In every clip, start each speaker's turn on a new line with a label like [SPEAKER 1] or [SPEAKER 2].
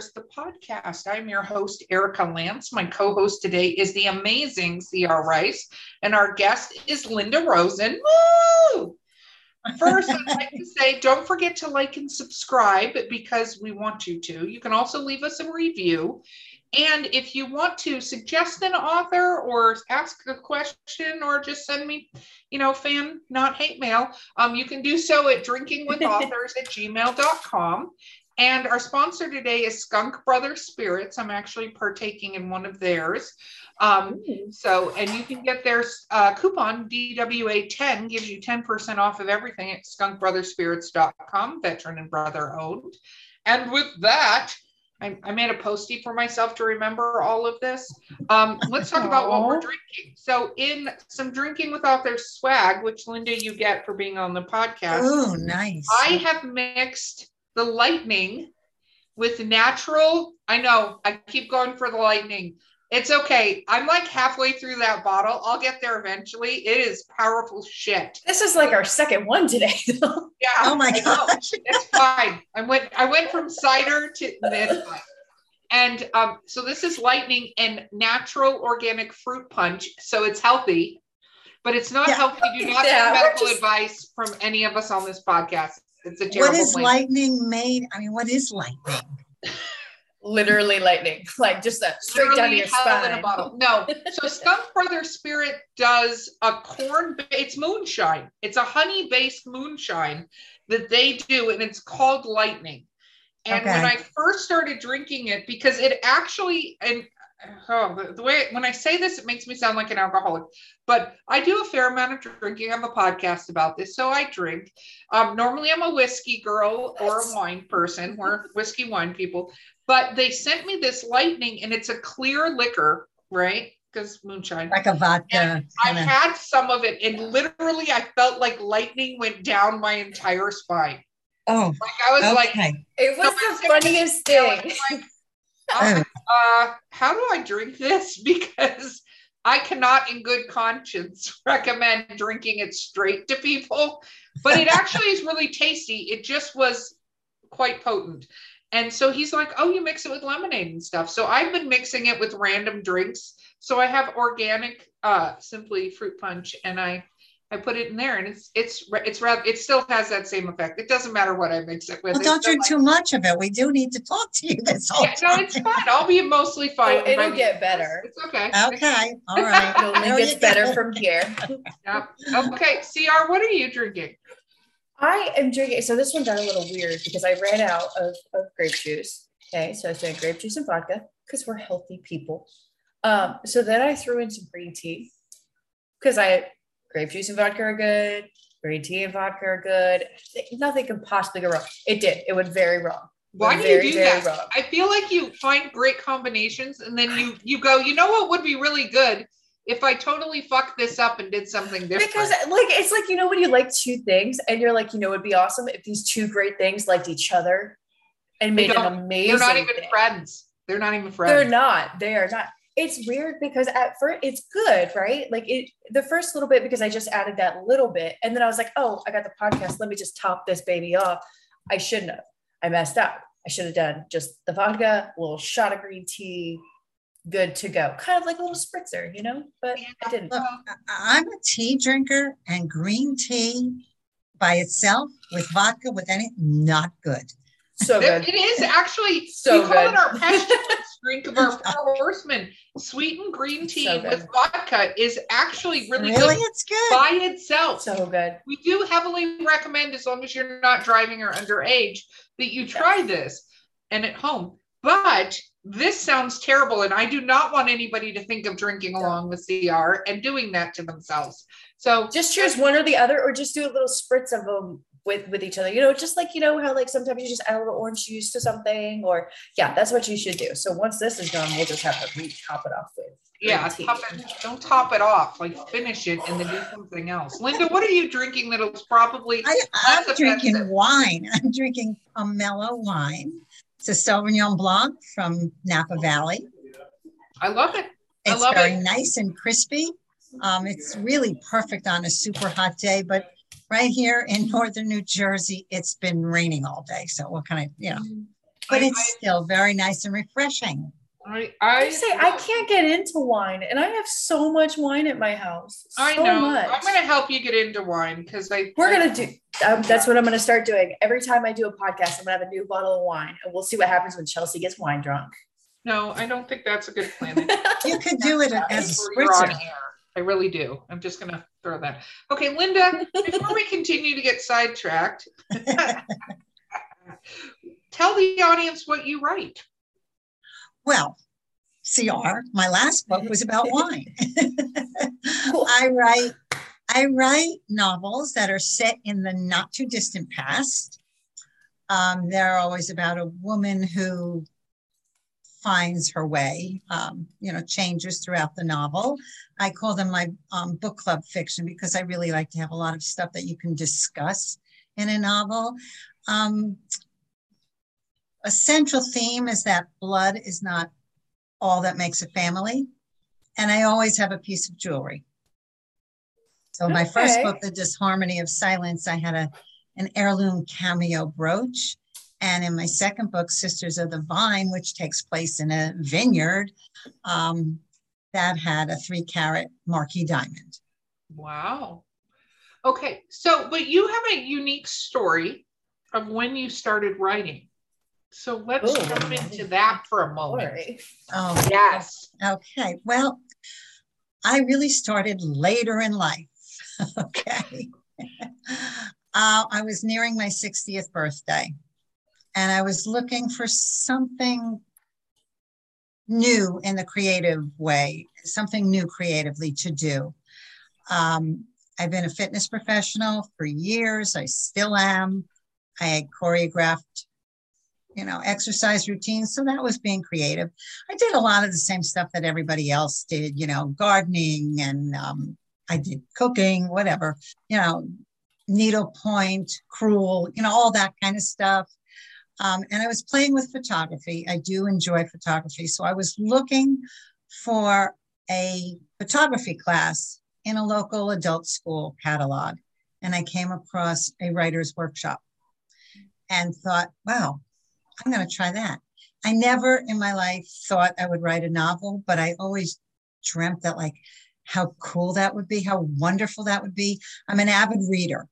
[SPEAKER 1] Authors, the podcast. I'm your host, Erica Lance. My co host today is the amazing C.R. Rice, and our guest is Linda Rosen. Woo! First, I'd like to say don't forget to like and subscribe because we want you to. You can also leave us a review. And if you want to suggest an author or ask a question or just send me, you know, fan, not hate mail, um, you can do so at drinkingwithauthors at gmail.com. And our sponsor today is Skunk Brothers Spirits. I'm actually partaking in one of theirs. Um, so, and you can get their uh, coupon DWA10 gives you 10% off of everything at skunkbrotherspirits.com, veteran and brother owned. And with that, I, I, made a postie for myself to remember all of this. Um, let's talk about what we're drinking. So, in some drinking without their swag, which Linda, you get for being on the podcast.
[SPEAKER 2] Oh, nice.
[SPEAKER 1] I have mixed the lightning with natural. I know I keep going for the lightning it's okay. I'm like halfway through that bottle. I'll get there eventually. It is powerful shit.
[SPEAKER 3] This is like our second one today.
[SPEAKER 1] yeah.
[SPEAKER 2] Oh my gosh.
[SPEAKER 1] It's fine. I went I went from cider to this. And um, so this is lightning and natural organic fruit punch. So it's healthy, but it's not yeah. healthy. Do not yeah, take medical just... advice from any of us on this podcast. It's a terrible.
[SPEAKER 2] What is plan. lightning made? I mean, what is lightning?
[SPEAKER 3] literally lightning, like just that straight literally down your spine. In a bottle.
[SPEAKER 1] No, so Skunk Brother Spirit does a corn. It's moonshine. It's a honey based moonshine that they do, and it's called Lightning. And okay. when I first started drinking it, because it actually and oh, the, the way when I say this, it makes me sound like an alcoholic. But I do a fair amount of drinking. I have a podcast about this, so I drink. Um, normally, I'm a whiskey girl or a wine person. We're whiskey wine people. But they sent me this lightning, and it's a clear liquor, right? Because moonshine,
[SPEAKER 2] like a vodka.
[SPEAKER 1] And I had some of it, and literally, I felt like lightning went down my entire spine.
[SPEAKER 2] Oh,
[SPEAKER 1] like I was
[SPEAKER 2] okay.
[SPEAKER 3] like, it was the funniest thing.
[SPEAKER 1] Like, uh, uh, how do I drink this? Because I cannot, in good conscience, recommend drinking it straight to people. But it actually is really tasty. It just was quite potent. And so he's like, oh, you mix it with lemonade and stuff. So I've been mixing it with random drinks. So I have organic, uh, simply fruit punch, and I I put it in there, and it's it's it's rather it still has that same effect. It doesn't matter what I mix it with.
[SPEAKER 2] Well, don't drink like, too much of it. We do need to talk to you this whole yeah,
[SPEAKER 1] time. No, it's fine. I'll be mostly fine.
[SPEAKER 3] Oh, it'll get better.
[SPEAKER 1] It's okay.
[SPEAKER 2] Okay. All right.
[SPEAKER 3] it only gets better from here.
[SPEAKER 1] yeah. Okay. Cr, what are you drinking?
[SPEAKER 3] I am drinking. So this one got a little weird because I ran out of, of grape juice. Okay, so I was doing grape juice and vodka because we're healthy people. Um, so then I threw in some green tea because I grape juice and vodka are good, green tea and vodka are good. Nothing can possibly go wrong. It did. It went very wrong.
[SPEAKER 1] Why do very, you do that? Wrong. I feel like you find great combinations and then you you go, you know what would be really good if I totally fucked this up and did something different.
[SPEAKER 3] Because like it's like you know when you like two things and you're like, you know, it'd be awesome if these two great things liked each other and made an amazing.
[SPEAKER 1] They're not even thing. friends. They're not even friends.
[SPEAKER 3] They're not. They are not. It's weird because at first it's good, right? Like it the first little bit because I just added that little bit. And then I was like, oh, I got the podcast. Let me just top this baby off. I shouldn't have. I messed up. I should have done just the vodka, a little shot of green tea, good to go. Kind of like a little spritzer, you know, but I didn't. Look,
[SPEAKER 2] I'm a tea drinker and green tea by itself with vodka with any not good.
[SPEAKER 3] So good.
[SPEAKER 1] It is actually so we call good. it our pestilence drink of our four horsemen. Sweetened green tea so with vodka is actually really,
[SPEAKER 2] really
[SPEAKER 1] good,
[SPEAKER 2] it's good
[SPEAKER 1] by itself.
[SPEAKER 3] So good.
[SPEAKER 1] We do heavily recommend, as long as you're not driving or underage, that you try this and at home. But this sounds terrible, and I do not want anybody to think of drinking along with CR and doing that to themselves. So
[SPEAKER 3] just choose one or the other, or just do a little spritz of them with with each other. You know, just like you know how like sometimes you just add a little orange juice to something, or yeah, that's what you should do. So once this is done, we'll just have to re top it off with.
[SPEAKER 1] Yeah, top it, don't top it off. Like finish it and then do something else. Linda, what are you drinking that'll probably
[SPEAKER 2] I, I'm drinking
[SPEAKER 1] offensive.
[SPEAKER 2] wine. I'm drinking a mellow wine. It's a Sauvignon Blanc from Napa Valley.
[SPEAKER 1] I love it. I
[SPEAKER 2] It's
[SPEAKER 1] love
[SPEAKER 2] very
[SPEAKER 1] it.
[SPEAKER 2] nice and crispy. Um, it's really perfect on a super hot day, but right here in northern New Jersey, it's been raining all day. So what kind of, you know, but
[SPEAKER 1] I-
[SPEAKER 2] it's still very nice and refreshing.
[SPEAKER 1] I,
[SPEAKER 3] I
[SPEAKER 1] I
[SPEAKER 3] say I can't get into wine, and I have so much wine at my house.
[SPEAKER 1] I know.
[SPEAKER 3] Much.
[SPEAKER 1] I'm going to help you get into wine because I.
[SPEAKER 3] We're gonna do. Um, that's what I'm gonna start doing. Every time I do a podcast, I'm gonna have a new bottle of wine, and we'll see what happens when Chelsea gets wine drunk.
[SPEAKER 1] No, I don't think that's a good plan.
[SPEAKER 2] You could do it as a
[SPEAKER 1] Before you're on
[SPEAKER 2] spritzer.
[SPEAKER 1] I really do. I'm just going to throw that. Okay, Linda, before we continue to get sidetracked, tell the audience what you write.
[SPEAKER 2] Well, CR, my last book was about wine. I write I write novels that are set in the not too distant past. Um, they're always about a woman who finds her way, um, you know, changes throughout the novel. I call them my um, book club fiction because I really like to have a lot of stuff that you can discuss in a novel. Um, a central theme is that blood is not all that makes a family. And I always have a piece of jewelry. So my first book, The Disharmony of Silence, I had a an heirloom cameo brooch. And in my second book, Sisters of the Vine, which takes place in a vineyard, um, that had a three carat marquee diamond.
[SPEAKER 1] Wow. Okay, so, but you have a unique story of when you started writing. So let's
[SPEAKER 3] Ooh.
[SPEAKER 1] jump into that for a moment.
[SPEAKER 3] Sorry.
[SPEAKER 2] Oh,
[SPEAKER 1] Yes.
[SPEAKER 2] Okay. Well, I really started later in life. okay. Uh, I was nearing my 60th birthday and I was looking for something new in the creative way, something new creatively to do. Um, I've been a fitness professional for years. I still am. I choreographed, you know, exercise routines. So that was being creative. I did a lot of the same stuff that everybody else did, you know, gardening and um, I did cooking, whatever, you know, needlepoint, crewel, you know, all that kind of stuff. Um, and I was playing with photography. I do enjoy photography. So I was looking for a photography class in a local adult school catalog. And I came across a writer's workshop and thought, wow, I'm going to try that. I never in my life thought I would write a novel, but I always dreamt that like how cool that would be, how wonderful that would be. I'm an avid reader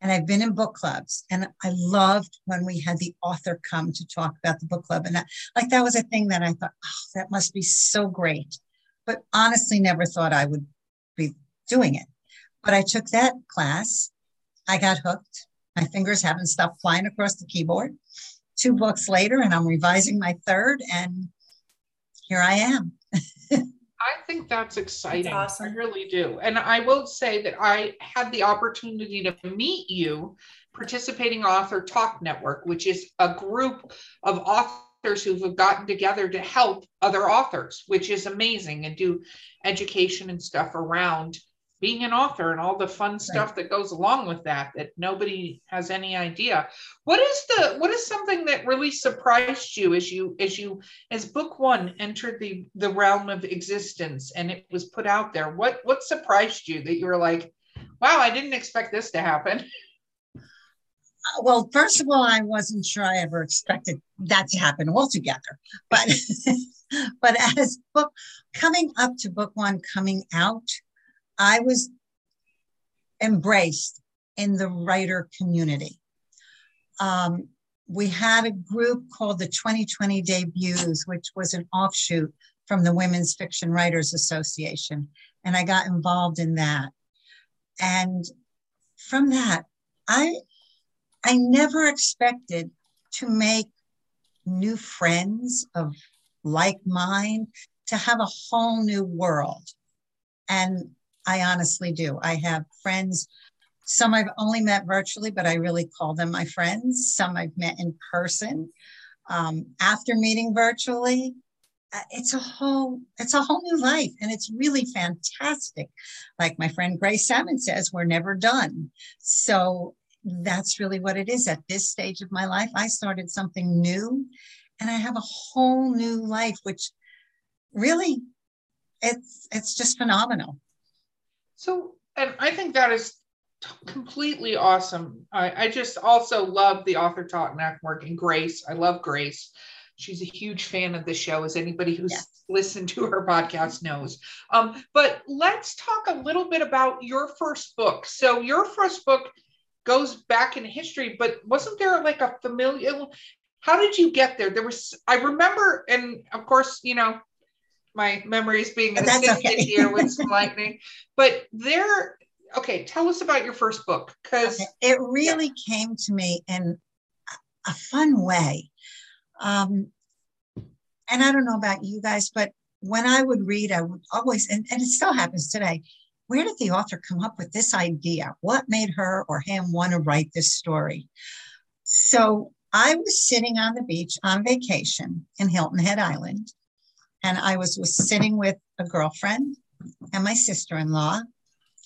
[SPEAKER 2] and I've been in book clubs and I loved when we had the author come to talk about the book club. And that, like that was a thing that I thought, oh, that must be so great. But honestly, never thought I would be doing it. But I took that class. I got hooked. My fingers haven't stopped flying across the keyboard two books later and I'm revising my third and here I am.
[SPEAKER 1] I think that's exciting.
[SPEAKER 3] awesome.
[SPEAKER 1] I really do. And I will say that I had the opportunity to meet you participating author talk network, which is a group of authors who've gotten together to help other authors, which is amazing and do education and stuff around being an author and all the fun stuff that goes along with that that nobody has any idea. What is the what is something that really surprised you as you as you as book one entered the the realm of existence and it was put out there what what surprised you that you were like wow i didn't expect this to happen
[SPEAKER 2] Uh, Well, first of all, I wasn't sure I ever expected that to happen altogether. But but as book coming up to book one coming out, I was embraced in the writer community. Um, we had a group called the 2020 Debuts, which was an offshoot from the Women's Fiction Writers Association. And I got involved in that. And from that, I I never expected to make new friends of like mind, to have a whole new world. And I honestly do. I have friends Some I've only met virtually, but I really call them my friends. Some I've met in person. Um, after meeting virtually, uh, it's a whole it's a whole new life and it's really fantastic like my friend grace Sammon says we're never done so that's really what it is at this stage of my life i started something new and i have a whole new life which really it's it's just phenomenal
[SPEAKER 1] so and i think that is completely awesome i, I just also love the author talk network and grace i love grace She's a huge fan of the show, as anybody who's yes. listened to her podcast knows. Um, but let's talk a little bit about your first book. So, your first book goes back in history, but wasn't there like a familiar? How did you get there? There was, I remember, and of course, you know, my memories being assisted okay. here with some lightning, but there, okay, tell us about your first book because okay.
[SPEAKER 2] it really yeah. came to me in a fun way. Um, and I don't know about you guys, but when I would read, I would always, and, and it still happens today, where did the author come up with this idea? What made her or him want to write this story? So I was sitting on the beach on vacation in Hilton Head Island, and I was, was sitting with a girlfriend and my sister in law.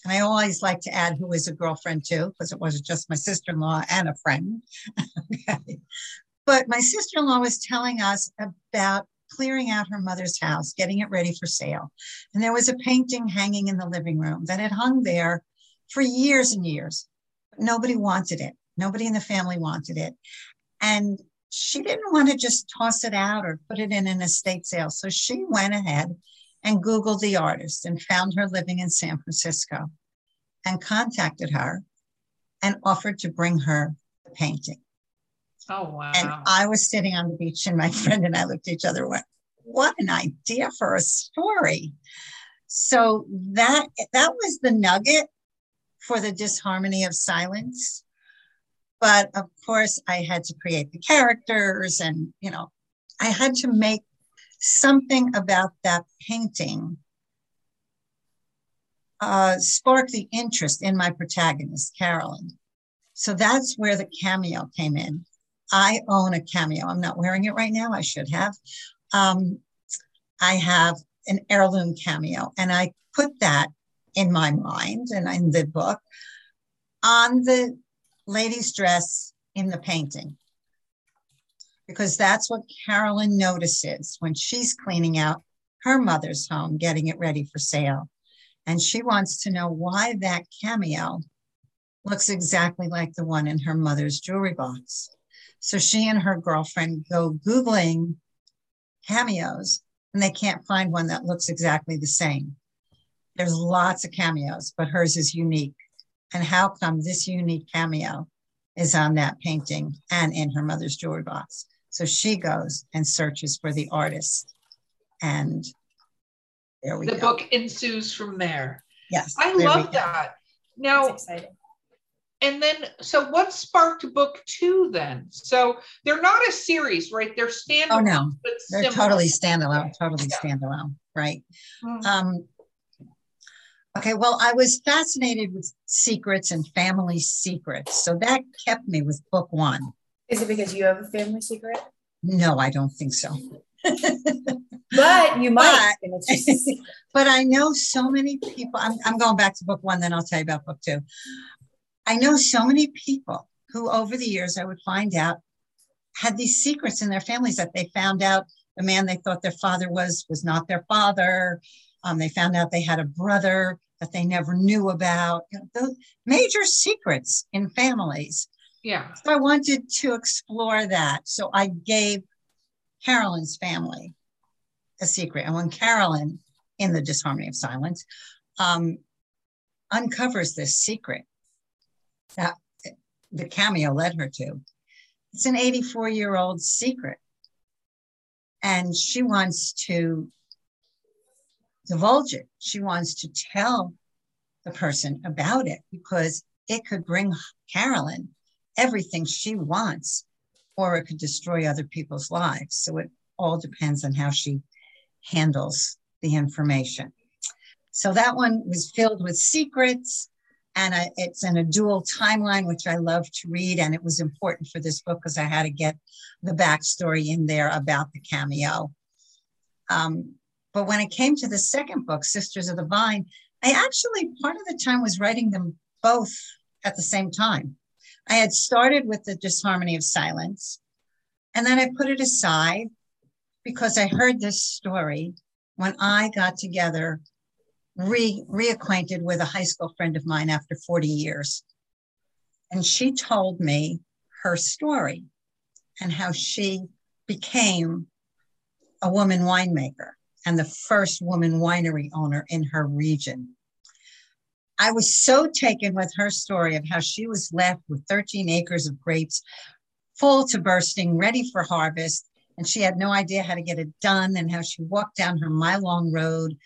[SPEAKER 2] And I always like to add who is a girlfriend too, because it wasn't just my sister in law and a friend. okay. But my sister in law was telling us about clearing out her mother's house, getting it ready for sale. And there was a painting hanging in the living room that had hung there for years and years. Nobody wanted it. Nobody in the family wanted it. And she didn't want to just toss it out or put it in an estate sale. So she went ahead and Googled the artist and found her living in San Francisco and contacted her and offered to bring her the painting.
[SPEAKER 1] Oh, wow.
[SPEAKER 2] And I was sitting on the beach, and my friend and I looked at each other and went, What an idea for a story. So that that was the nugget for the disharmony of silence. But of course, I had to create the characters and, you know, I had to make something about that painting uh, spark the interest in my protagonist, Carolyn. So that's where the cameo came in. I own a cameo. I'm not wearing it right now. I should have. Um, I have an heirloom cameo, and I put that in my mind and in the book on the lady's dress in the painting because that's what Carolyn notices when she's cleaning out her mother's home, getting it ready for sale. And she wants to know why that cameo looks exactly like the one in her mother's jewelry box. So she and her girlfriend go Googling cameos and they can't find one that looks exactly the same. There's lots of cameos, but hers is unique. And how come this unique cameo is on that painting and in her mother's jewelry box? So she goes and searches for the artist. And there we
[SPEAKER 1] the
[SPEAKER 2] go.
[SPEAKER 1] The book ensues from there.
[SPEAKER 2] Yes.
[SPEAKER 1] I love that. Now, and then so what sparked book two then so they're not a series right they're standalone oh
[SPEAKER 2] no they're similar. totally standalone totally yeah. standalone right mm-hmm. um okay well i was fascinated with secrets and family secrets so that kept me with book one.
[SPEAKER 3] Is it because you have a family secret?
[SPEAKER 2] No i don't think so.
[SPEAKER 3] But you might. But,
[SPEAKER 2] but i know so many people I'm, I'm going back to book one then i'll tell you about book two. I know so many people who, over the years, I would find out had these secrets in their families that they found out the man they thought their father was was not their father. Um, they found out they had a brother that they never knew about. You know, those major secrets in families.
[SPEAKER 1] Yeah.
[SPEAKER 2] So I wanted to explore that. So I gave Carolyn's family a secret. And when Carolyn, in the disharmony of silence, um, uncovers this secret, that the cameo led her to. It's an 84 year old secret. And she wants to divulge it. She wants to tell the person about it because it could bring Carolyn everything she wants, or it could destroy other people's lives. So it all depends on how she handles the information. So that one was filled with secrets and it's in a dual timeline, which I love to read. And it was important for this book because I had to get the backstory in there about the cameo. Um, but when it came to the second book, Sisters of the Vine, I actually part of the time was writing them both at the same time. I had started with the disharmony of silence, and then I put it aside because I heard this story when I got together, re, reacquainted with a high school friend of mine after 40 years. And she told me her story and how she became a woman winemaker and the first woman winery owner in her region. I was so taken with her story of how she was left with 13 acres of grapes full to bursting, ready for harvest. And she had no idea how to get it done, and how she walked down her mile long road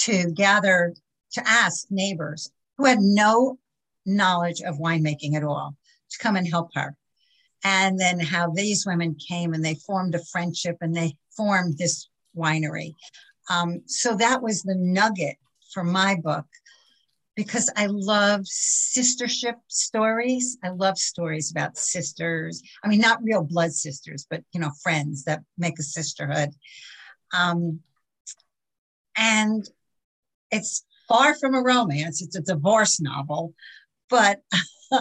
[SPEAKER 2] to gather, to ask neighbors who had no knowledge of winemaking at all to come and help her. And then how these women came and they formed a friendship and they formed this winery. Um, so that was the nugget for my book because I love sistership stories. I love stories about sisters. I mean, not real blood sisters, but you know, friends that make a sisterhood. Um, and it's far from a romance. It's a divorce novel, but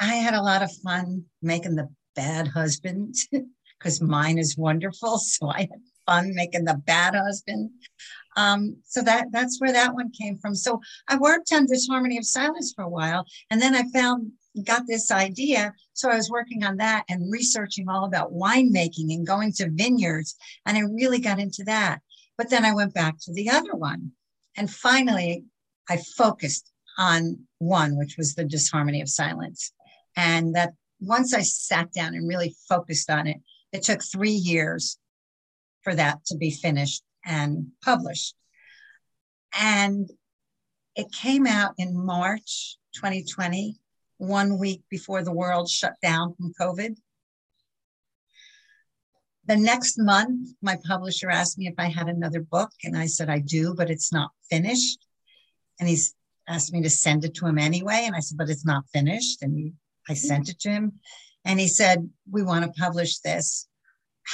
[SPEAKER 2] I had a lot of fun making the bad husband because mine is wonderful. So I had fun making the bad husband. Um, so that that's where that one came from. So I worked on Disharmony of Silence for a while, and then I found got this idea. So I was working on that and researching all about winemaking and going to vineyards, and I really got into that. But then I went back to the other one, and finally I focused on one, which was the Disharmony of Silence, and that once I sat down and really focused on it, it took three years for that to be finished and published. And it came out in March 2020, one week before the world shut down from COVID. The next month, my publisher asked me if I had another book, and I said, I do, but it's not finished. And he's asked me to send it to him anyway. And I said, but it's not finished. And I sent it to him. And he said, We want to publish this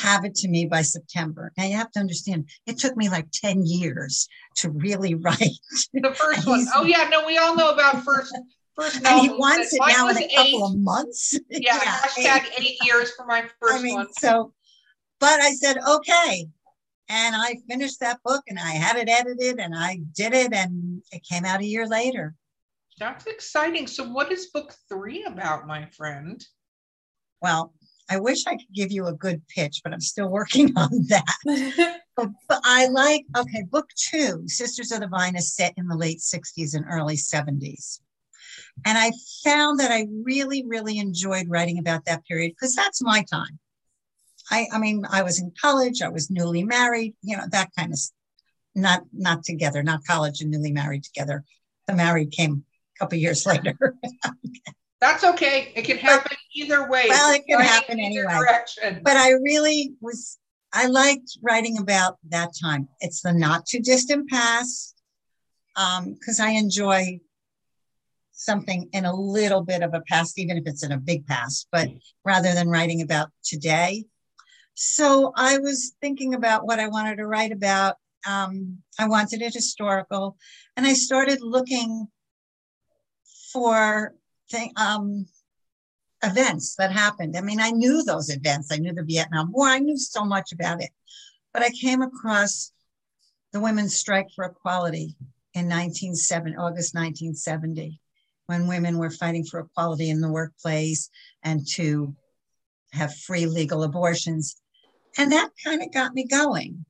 [SPEAKER 2] have it to me by September. Now you have to understand, it took me like 10 years to really write.
[SPEAKER 1] The first one. Oh yeah, no, we all know about first first
[SPEAKER 2] And he wants it now in a couple of months.
[SPEAKER 1] Yeah, yeah hashtag eight. eight years for my first I mean, one.
[SPEAKER 2] So, but I said, okay. And I finished that book and I had it edited and I did it and it came out a year later.
[SPEAKER 1] That's exciting. So, what is book three about, my friend?
[SPEAKER 2] Well, I wish I could give you a good pitch, but I'm still working on that. but, but, I like, okay, book two, Sisters of the Vine is set in the late 60s and early 70s. And I found that I really, really enjoyed writing about that period because that's my time. I, I mean, I was in college, I was newly married, you know, that kind of not not together, not college and newly married together. The married came a couple years later.
[SPEAKER 1] That's okay. It can happen but, either way.
[SPEAKER 2] Well, it can happen anyway. Direction. But I really was, I liked writing about that time. It's the not too distant past because um, I enjoy something in a little bit of a past, even if it's in a big past, but rather than writing about today. So I was thinking about what I wanted to write about. Um, I wanted it historical, and I started looking for thing, um, events that happened. I mean, I knew those events. I knew the Vietnam War. I knew so much about it. But I came across the women's strike for equality in 1970, August 1970, when women were fighting for equality in the workplace and to have free legal abortions. And that kind of got me going.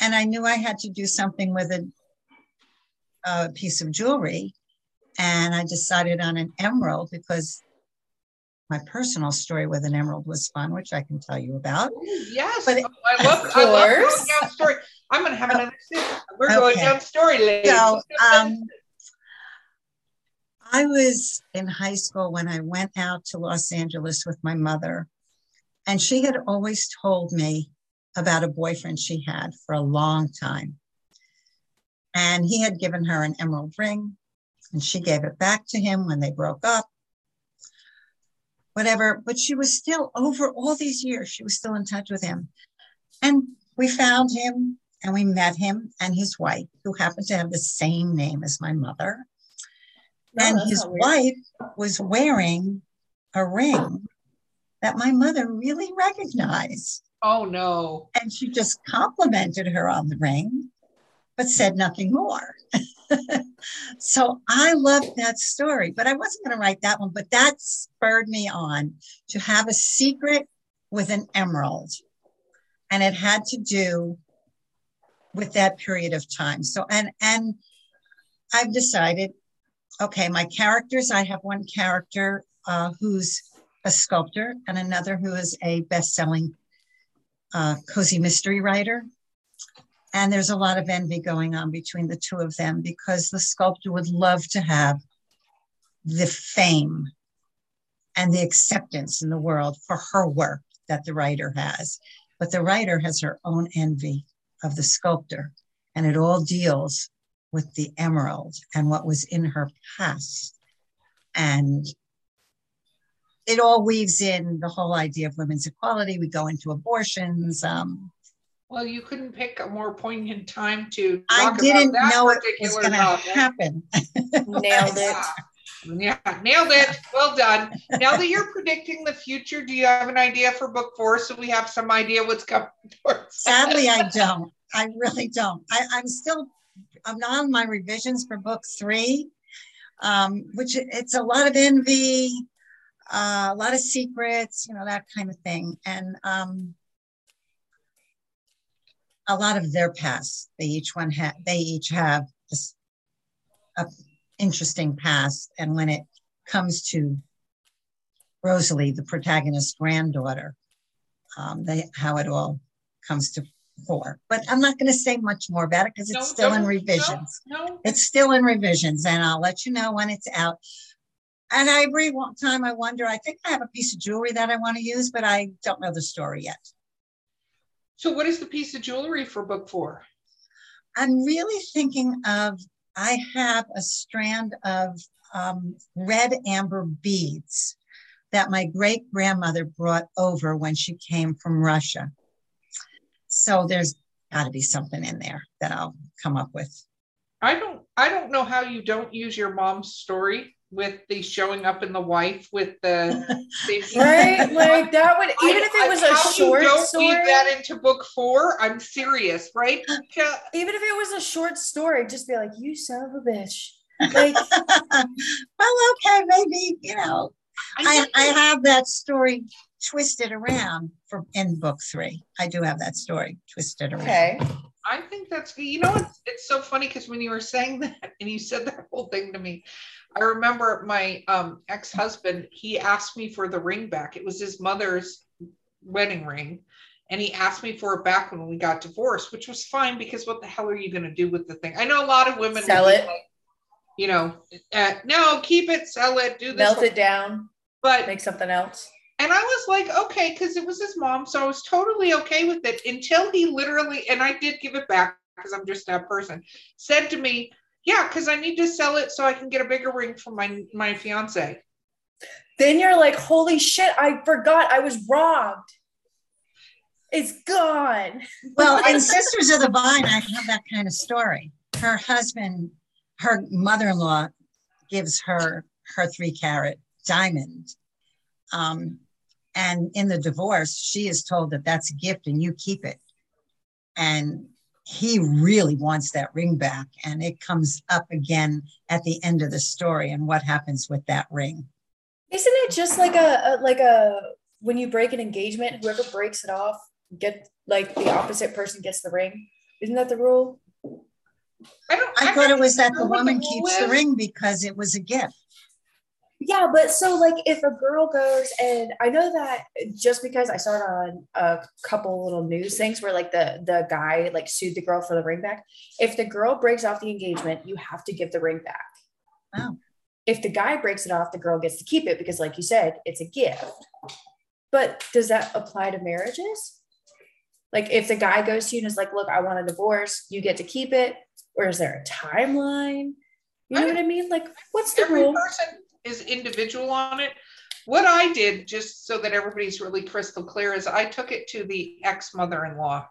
[SPEAKER 2] And I knew I had to do something with a, a piece of jewelry and I decided on an emerald because my personal story with an emerald was fun, which I can tell you about.
[SPEAKER 1] Ooh, yes, but oh, I love. I love down story. I'm going to have another sip. We're okay. going down story, ladies. So, um,
[SPEAKER 2] I was in high school when I went out to Los Angeles with my mother, and she had always told me about a boyfriend she had for a long time. And he had given her an emerald ring And she gave it back to him when they broke up. Whatever, but she was still over all these years, she was still in touch with him. And we found him and we met him and his wife, who happened to have the same name as my mother.
[SPEAKER 3] No,
[SPEAKER 2] and his wife was wearing a ring that my mother really recognized.
[SPEAKER 1] Oh no.
[SPEAKER 2] And she just complimented her on the ring, but said nothing more. so I loved that story, but I wasn't going to write that one. But that spurred me on to have a secret with an emerald. And it had to do with that period of time. So, and, and I've decided, okay, my characters, I have one character uh, who's a sculptor and another who is a best-selling uh, cozy mystery writer. And there's a lot of envy going on between the two of them because the sculptor would love to have the fame and the acceptance in the world for her work that the writer has. But the writer has her own envy of the sculptor, and it all deals with the emerald and what was in her past. And it all weaves in the whole idea of women's equality. We go into abortions. Um,
[SPEAKER 1] Well, you couldn't pick a more poignant time to
[SPEAKER 2] I
[SPEAKER 1] talk
[SPEAKER 2] didn't
[SPEAKER 1] about that
[SPEAKER 2] know it was
[SPEAKER 1] particular
[SPEAKER 2] going to
[SPEAKER 1] topic.
[SPEAKER 2] happen.
[SPEAKER 3] Nailed it.
[SPEAKER 1] Yeah, nailed it. Well done. Now that you're predicting the future, do you have an idea for book four so we have some idea what's coming towards?
[SPEAKER 2] Sadly, I don't. I really don't. I, I'm still, I'm not on my revisions for book three, um, which it's a lot of envy, uh, a lot of secrets, you know, that kind of thing. And um, a lot of their past. They each one have, they each have this a interesting past. And when it comes to Rosalie, the protagonist's granddaughter, um, they, how it all comes to fore. But I'm not going to say much more about it because it's
[SPEAKER 1] No,
[SPEAKER 2] still in revisions.
[SPEAKER 1] No.
[SPEAKER 2] It's still in revisions, and I'll let you know when it's out. And I agree. Time, I wonder. I think I have a piece of jewelry that I want to use, but I don't know the story yet.
[SPEAKER 1] So, what is the piece of jewelry for book four?
[SPEAKER 2] I'm really thinking of. I have a strand of um, red amber beads that my great grandmother brought over when she came from Russia. So there's got to be something in there that I'll come up with.
[SPEAKER 1] I don't. I don't know how you don't use your mom's story with the showing up in the wife with the safety.
[SPEAKER 3] Right? Like that would even
[SPEAKER 1] I-
[SPEAKER 3] if it was
[SPEAKER 1] I-
[SPEAKER 3] a
[SPEAKER 1] how
[SPEAKER 3] short
[SPEAKER 1] you don't
[SPEAKER 3] story.
[SPEAKER 1] weave that into book four. I'm serious, right? Yeah.
[SPEAKER 3] even if it was a short story, just be like, you son of a bitch. Like
[SPEAKER 2] well, okay, maybe you know. I,
[SPEAKER 1] think
[SPEAKER 2] I have that story twisted around for in book three. I do have that story twisted around.
[SPEAKER 3] okay.
[SPEAKER 1] I think that's you know it's, it's so funny because when you were saying that and you said that whole thing to me, I remember my um, ex-husband. He asked me for the ring back. It was his mother's wedding ring, and he asked me for it back when we got divorced, which was fine because what the hell are you going to do with the thing? I know a lot of women
[SPEAKER 3] Sell it.
[SPEAKER 1] like, you know, uh, no, keep it, sell it, do this.
[SPEAKER 3] Melt it down,
[SPEAKER 1] But
[SPEAKER 3] make something else.
[SPEAKER 1] and I was like, okay, because it was his mom. So I was totally okay with it until he literally, and I did give it back because I'm just that person, said to me, yeah, because I need to sell it so I can get a bigger ring for my my fiance.
[SPEAKER 3] Then you're like, holy shit, I forgot I was robbed. It's gone.
[SPEAKER 2] Well, in Sisters of the Vine, I have that kind of story. Her husband, her mother-in-law, gives her her three carat diamond, um, and in the divorce, she is told that that's a gift and you keep it. And he really wants that ring back, and it comes up again at the end of the story and what happens with that ring.
[SPEAKER 3] Isn't it just like a, a like a when you break an engagement, whoever breaks it off, get like the opposite person gets the ring? Isn't that the rule?
[SPEAKER 1] I don't.
[SPEAKER 2] I
[SPEAKER 1] I'm
[SPEAKER 2] thought it was that the woman
[SPEAKER 1] rule
[SPEAKER 2] keeps the ring because it was a gift.
[SPEAKER 3] Yeah, but so like if a girl goes and I know that just because I saw it on a couple little news things where like the the guy like sued the girl for the ring back. If the girl breaks off the engagement, you have to give the ring back.
[SPEAKER 2] Wow.
[SPEAKER 3] If the guy breaks it off, the girl gets to keep it because like you said, it's a gift. But does that apply to marriages? Like if the guy goes to you and is like, look, I want a divorce, you get to keep it, or is there a timeline? You know what I mean? Like, what's the
[SPEAKER 1] Every
[SPEAKER 3] rule?
[SPEAKER 1] person is individual on it. What I did, just so that everybody's really crystal clear, is I took it to the ex mother in law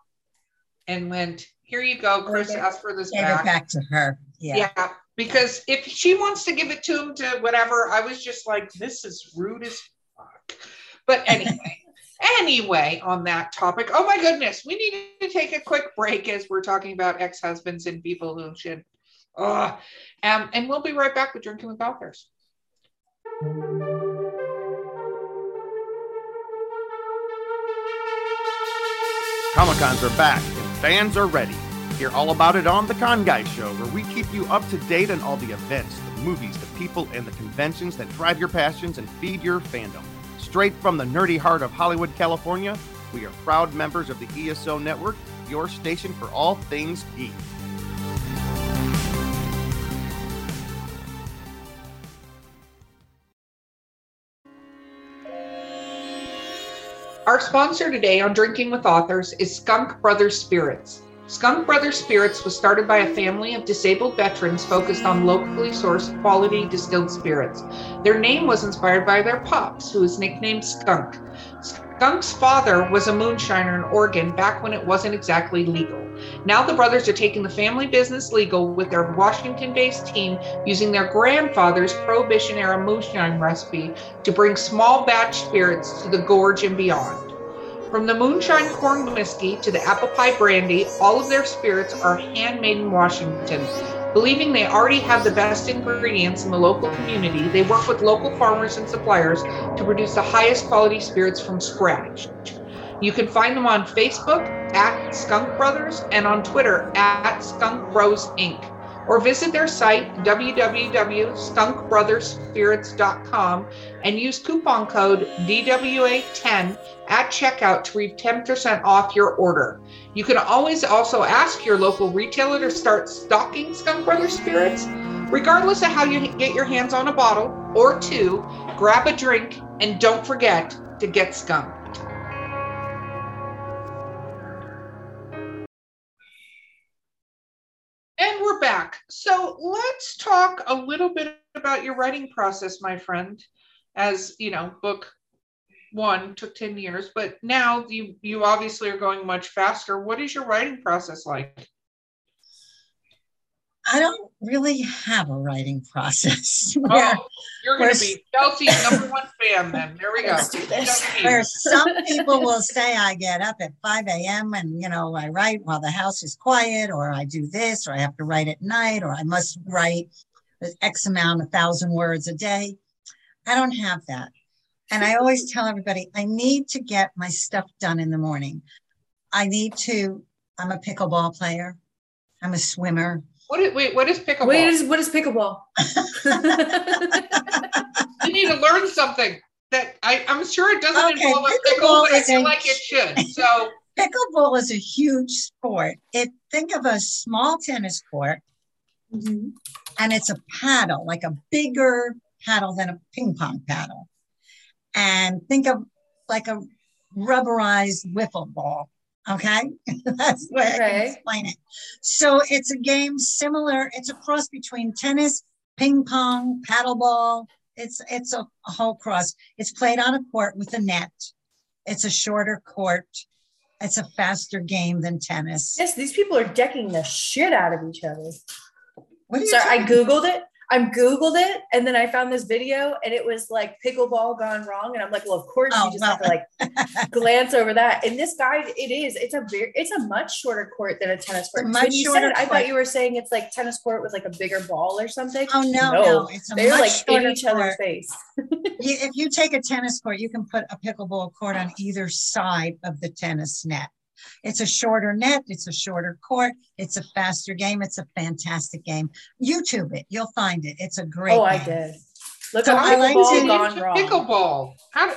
[SPEAKER 1] and went, Here you go. Chris
[SPEAKER 3] Okay.
[SPEAKER 1] asked for this back.
[SPEAKER 2] back to her. Yeah.
[SPEAKER 1] Yeah. Because if she wants to give it to him to whatever, I was just like, This is rude as fuck. But anyway. Anyway, on that topic, oh my goodness, we need to take a quick break as we're talking about ex-husbands and people who should. Uh, um, and we'll be right back with Drinking with Authors.
[SPEAKER 4] Comic Cons are back and fans are ready. Hear all about it on The Con Guy Show, where we keep you up to date on all the events, the movies, the people, and the conventions that drive your passions and feed your fandom. Straight from the nerdy heart of Hollywood, California, we are proud members of the ESO Network, your station for all things geek.
[SPEAKER 1] Our sponsor today on Drinking with Authors is Skunk Brothers Spirits. Skunk Brothers Spirits was started by a family of disabled veterans focused on locally sourced quality distilled spirits. Their name was inspired by their pops, who was nicknamed Skunk. Skunk's father was a moonshiner in Oregon back when it wasn't exactly legal. Now the brothers are taking the family business legal with their Washington based team using their grandfather's Prohibition era moonshine recipe to bring small batch spirits to the gorge and beyond. From the moonshine corn whiskey to the apple pie brandy, all of their spirits are handmade in Washington. Believing they already have the best ingredients in the local community, they work with local farmers and suppliers to produce the highest quality spirits from scratch. You can find them on Facebook at Skunk Brothers and on Twitter at Skunk Bros Inc. Or visit their site www.skunkbrotherspirits.com and use coupon code DWA10 at checkout to reap 10% off your order. You can always also ask your local retailer to start stocking Skunk Brothers spirits. Regardless of how you get your hands on a bottle or two, grab a drink and don't forget to get skunked. And we're back. So let's talk a little bit about your writing process, my friend. As you know, book one took 10 years, but now you you obviously are going much faster. What is your writing process like?
[SPEAKER 2] I don't really have a writing process. where,
[SPEAKER 1] Oh, you're going to be Chelsea's number one fan then. There we go.
[SPEAKER 3] Let's do this.
[SPEAKER 2] Where some people will say I get up at 5 a.m. and, you know, I write while the house is quiet, or I do this, or I have to write at night, or I must write X amount, a thousand words a day. I don't have that. And I always tell everybody I need to get my stuff done in the morning. I need to, I'm a pickleball player, I'm a swimmer.
[SPEAKER 1] What is, wait, what is pickleball?
[SPEAKER 3] Wait, is, what is pickleball?
[SPEAKER 1] you need to learn something that I, I'm sure it doesn't
[SPEAKER 2] Okay,
[SPEAKER 1] involve a pickle,
[SPEAKER 2] pickleball
[SPEAKER 1] but I
[SPEAKER 2] is
[SPEAKER 1] feel
[SPEAKER 2] a-
[SPEAKER 1] like it should. So
[SPEAKER 2] Pickleball is a huge sport. It think of a small tennis court
[SPEAKER 3] Mhm.
[SPEAKER 2] and it's a paddle, like a bigger paddle than a ping pong paddle. And think of like a rubberized wiffle ball. Okay. That's the way I can
[SPEAKER 3] Okay.
[SPEAKER 2] explain it. So it's a game similar, it's a cross between tennis, ping pong, paddleball. It's it's a, a whole cross. It's played on a court with a net. It's a shorter court. It's a faster game than tennis.
[SPEAKER 3] Yes, these people are decking the shit out of each other.
[SPEAKER 2] What are you
[SPEAKER 3] Sorry, I Googled it. I Googled it and then I found this video and it was like pickleball gone wrong. And I'm like, well, of course
[SPEAKER 2] Oh,
[SPEAKER 3] you just have to like glance over that. And this guy, it is, it's a very, it's a much shorter court than a tennis court.
[SPEAKER 2] much
[SPEAKER 3] when you said
[SPEAKER 2] shorter
[SPEAKER 3] it, I thought you were saying it's like tennis court with like a bigger ball or something.
[SPEAKER 2] Oh no,
[SPEAKER 3] No,
[SPEAKER 2] no, it's a
[SPEAKER 3] They're
[SPEAKER 2] much
[SPEAKER 3] like in
[SPEAKER 2] shorter
[SPEAKER 3] each other's face.
[SPEAKER 2] If you take a tennis court, you can put a pickleball court on either side of the tennis net. It's a shorter net, it's a shorter court, it's a faster game, it's a fantastic game. YouTube it, you'll find it. It's a great
[SPEAKER 3] Oh, I did. Look
[SPEAKER 2] So
[SPEAKER 3] up
[SPEAKER 2] I like
[SPEAKER 3] pickleball
[SPEAKER 2] to-
[SPEAKER 3] gone wrong.
[SPEAKER 1] pickleball. How, do-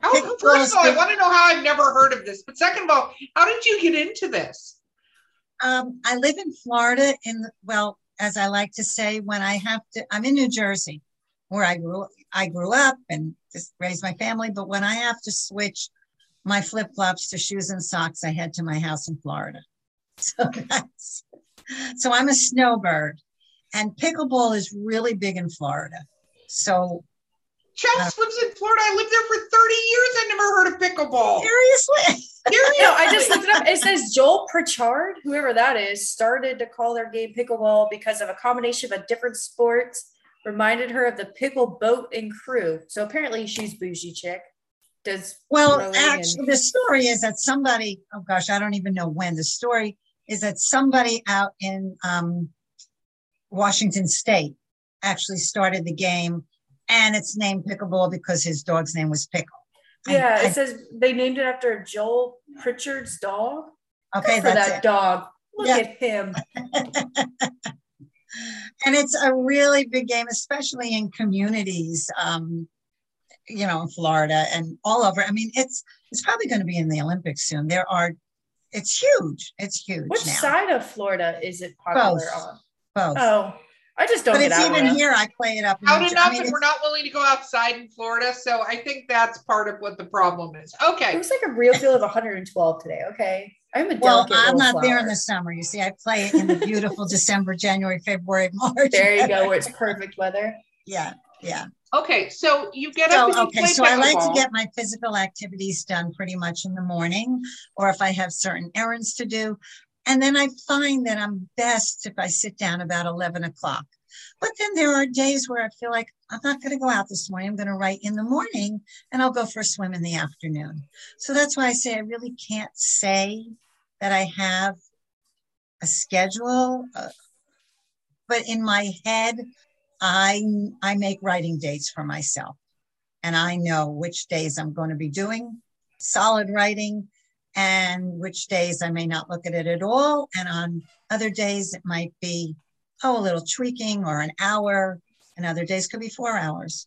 [SPEAKER 1] how
[SPEAKER 2] Pickleball
[SPEAKER 1] first of all, I want to know how I've never heard of this. But second of all, how did you get into this?
[SPEAKER 2] Um, I live in Florida in the, well, as I like to say, when I have to, I'm in New Jersey, where I grew I grew up and just raised my family. But when I have to switch my flip flops to shoes and socks, I head to my house in Florida. So that's so I'm a snowbird. And pickleball is really big in Florida. So
[SPEAKER 1] Chess uh, lives in Florida. I lived there for 30 years. I never heard of pickleball.
[SPEAKER 2] seriously,
[SPEAKER 1] Seriously.
[SPEAKER 3] No, I just looked it up. It says Joel Pritchard, whoever that is, started to call their game pickleball because of a combination of a different sports reminded her of the pickle boat and crew. So apparently she's bougie chick. Does
[SPEAKER 2] well, actually,
[SPEAKER 3] and-
[SPEAKER 2] the story is that somebody, oh gosh, I don't even know when. The story is that somebody out in um, Washington State actually started the game, and it's named pickleball because his dog's name was Pickle.
[SPEAKER 3] Yeah,
[SPEAKER 2] I-
[SPEAKER 3] it says they named it after Joel Pritchard's dog.
[SPEAKER 2] okay,
[SPEAKER 3] Good for that
[SPEAKER 2] it.
[SPEAKER 3] dog. Look
[SPEAKER 2] Yeah.
[SPEAKER 3] at him.
[SPEAKER 2] and it's a really big game, especially in communities, um, you know, in Florida and all over. I mean, it's it's probably going to be in the Olympics soon. There are, it's huge. It's huge
[SPEAKER 3] Which
[SPEAKER 2] now.
[SPEAKER 3] side of Florida is it popular
[SPEAKER 2] Both.
[SPEAKER 3] on?
[SPEAKER 2] Both.
[SPEAKER 3] Oh, I just don't
[SPEAKER 2] but it's even here. I play it up. in
[SPEAKER 1] Out
[SPEAKER 2] New
[SPEAKER 1] enough,
[SPEAKER 2] I mean,
[SPEAKER 1] and we're not willing to go outside in Florida. So I think that's part of what the problem is. Okay.
[SPEAKER 3] It was like a real feel of 112 today. Okay, I'm a
[SPEAKER 2] well, I'm
[SPEAKER 3] little
[SPEAKER 2] not there in the summer. You see, I play it in the beautiful December, January, February, March.
[SPEAKER 3] There you go, where it's perfect weather.
[SPEAKER 2] Yeah, yeah.
[SPEAKER 1] Okay. So you get up
[SPEAKER 2] So
[SPEAKER 1] and you
[SPEAKER 2] okay, so I like to get my physical activities done pretty much in the morning, or if I have certain errands to do. And then I find that I'm best if I sit down about 11 o'clock. But then there are days where I feel like I'm not going to go out this morning. I'm going to write in the morning and I'll go for a swim in the afternoon. So that's why I say I really can't say that I have a schedule. Uh, but in my head, I I make writing dates for myself and I know which days I'm going to be doing solid writing and which days I may not look at it at all. And on other days, it might be, oh, a little tweaking or an hour, and other days could be four hours.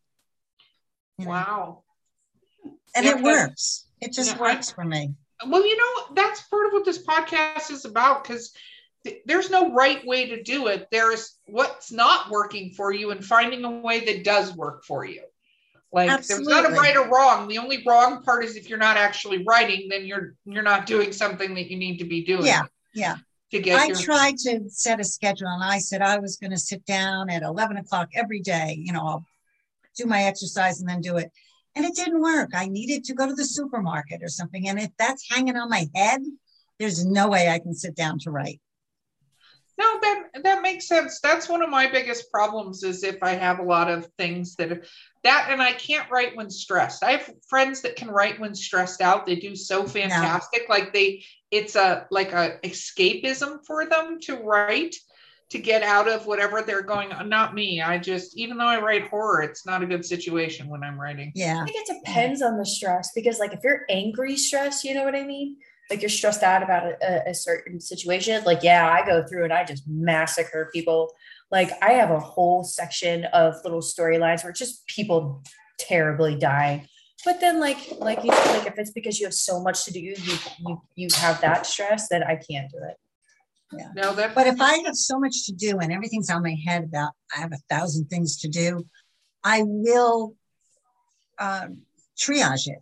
[SPEAKER 2] You know,
[SPEAKER 1] Wow.
[SPEAKER 2] And
[SPEAKER 1] Yeah,
[SPEAKER 2] it works. It just
[SPEAKER 1] Yeah, I-
[SPEAKER 2] works for me.
[SPEAKER 1] Well, you know, that's part of what this podcast is about because th- there's no right way to do it. There's what's not working for you and finding a way that does work for you. Like there's not a right or wrong. The only wrong part is if you're not actually writing, then you're you're not doing something that you need to be doing.
[SPEAKER 2] Yeah, yeah.
[SPEAKER 1] To get
[SPEAKER 2] I
[SPEAKER 1] your
[SPEAKER 2] tried to set a schedule and I said I was going to sit down at 11 o'clock every day. You know, I'll do my exercise and then do it. And it didn't work. I needed to go to the supermarket or something. And if that's hanging on my head, there's no way I can sit down to write.
[SPEAKER 1] No, that that makes sense. That's one of my biggest problems is if I have a lot of things that that and I can't write when stressed. I have friends that can write when stressed out. They do so fantastic. Like they it's a like a escapism for them to write to get out of whatever they're going on. not me. I just even though I write horror, it's not a good situation when I'm writing.
[SPEAKER 2] Yeah.
[SPEAKER 3] I think it depends on the stress because, like, if you're angry stressed, you know what I mean? Like, you're stressed out about a, a certain situation. Like, yeah, I go through and I just massacre people. Like, I have a whole section of little storylines where it's just people terribly dying. But then, like, like you said, like if it's because you have so much to do, you you you have that stress, then I can't do it. Yeah.
[SPEAKER 1] No, that
[SPEAKER 2] But if I have so much to do and everything's on my head about I have a thousand things to do, I will um, triage it.